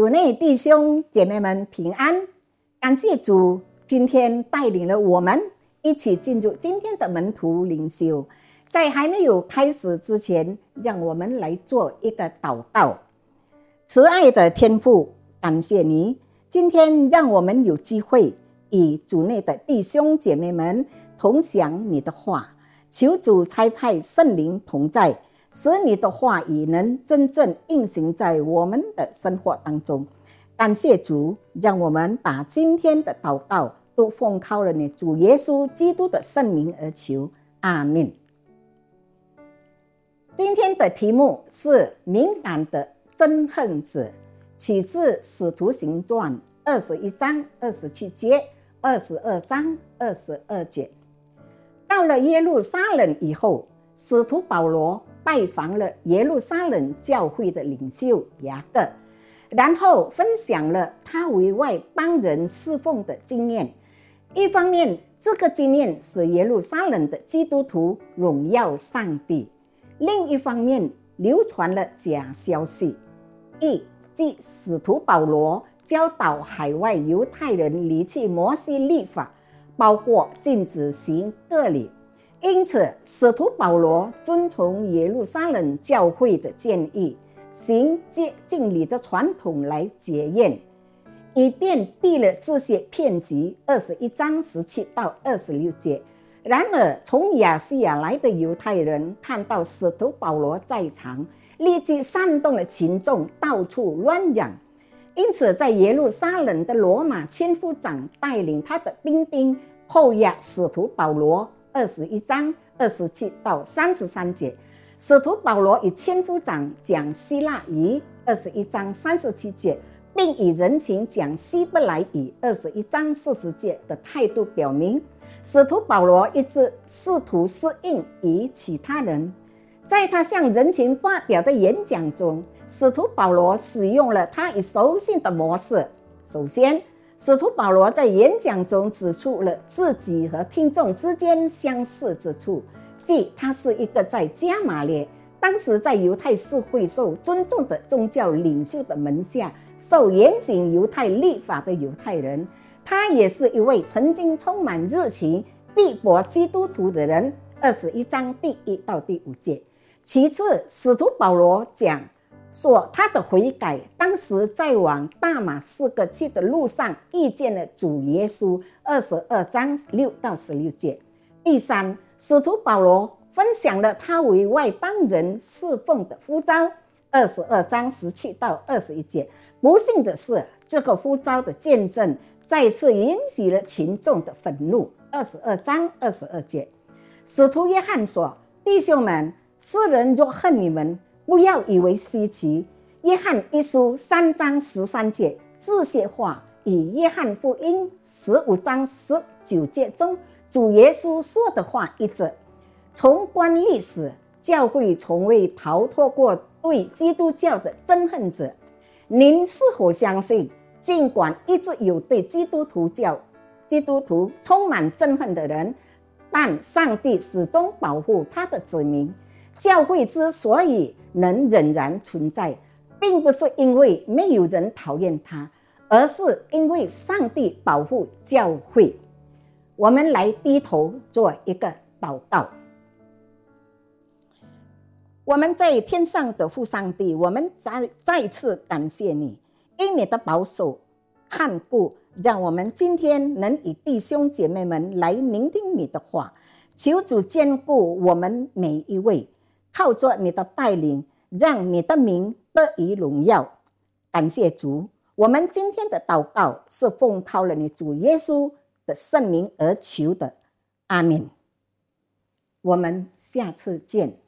主内弟兄姐妹们平安，感谢主今天带领了我们一起进入今天的门徒领修。在还没有开始之前，让我们来做一个祷告。慈爱的天父，感谢你今天让我们有机会与主内的弟兄姐妹们同享你的话，求主差派圣灵同在。使你的话语能真正运行在我们的生活当中。感谢主，让我们把今天的祷告都奉靠了你主耶稣基督的圣名而求。阿门。今天的题目是敏感的憎恨者，起自《使徒行传》二十一章二十七节、二十二章二十二节。到了耶路撒冷以后，使徒保罗。拜访了耶路撒冷教会的领袖雅各，然后分享了他为外邦人侍奉的经验。一方面，这个经验使耶路撒冷的基督徒荣耀上帝；另一方面，流传了假消息，一即使徒保罗教导海外犹太人离弃摩西律法，包括禁止行割礼。因此，使徒保罗遵从耶路撒冷教会的建议，行接敬礼的传统来检验，以便避了这些骗局。二十一章十七到二十六节。然而，从亚细亚来的犹太人看到使徒保罗在场，立即煽动了群众到处乱嚷。因此，在耶路撒冷的罗马千夫长带领他的兵丁扣押使徒保罗。二十一章二十七到三十三节，使徒保罗与千夫长讲希腊语。二十一章三十七节，并以人情讲希伯来语。二十一章四十节的态度表明，使徒保罗一直试图适应与其他人。在他向人群发表的演讲中，使徒保罗使用了他已熟悉的模式。首先，使徒保罗在演讲中指出了自己和听众之间相似之处，即他是一个在加马列当时在犹太社会受尊重的宗教领袖的门下受严谨犹太律法的犹太人。他也是一位曾经充满热情逼迫基督徒的人。二十一章第一到第五节。其次，使徒保罗讲。说他的悔改，当时在往大马士革去的路上遇见了主耶稣。二十二章六到十六节。第三，使徒保罗分享了他为外邦人侍奉的呼召。二十二章十七到二十一节。不幸的是，这个呼召的见证再次引起了群众的愤怒。二十二章二十二节，使徒约翰说：“弟兄们，世人若恨你们。”不要以为稀奇。约翰一书三章十三节这些话，与约翰福音十五章十九节中主耶稣说的话一致。从观历史，教会从未逃脱过对基督教的憎恨者。您是否相信，尽管一直有对基督徒教、基督徒充满憎恨的人，但上帝始终保护他的子民？教会之所以能仍然存在，并不是因为没有人讨厌他，而是因为上帝保护教会。我们来低头做一个祷告。我们在天上的父上帝，我们再再次感谢你，因你的保守看顾，让我们今天能与弟兄姐妹们来聆听你的话。求主兼顾我们每一位。靠着你的带领，让你的名得以荣耀。感谢主，我们今天的祷告是奉靠了你主耶稣的圣名而求的。阿门。我们下次见。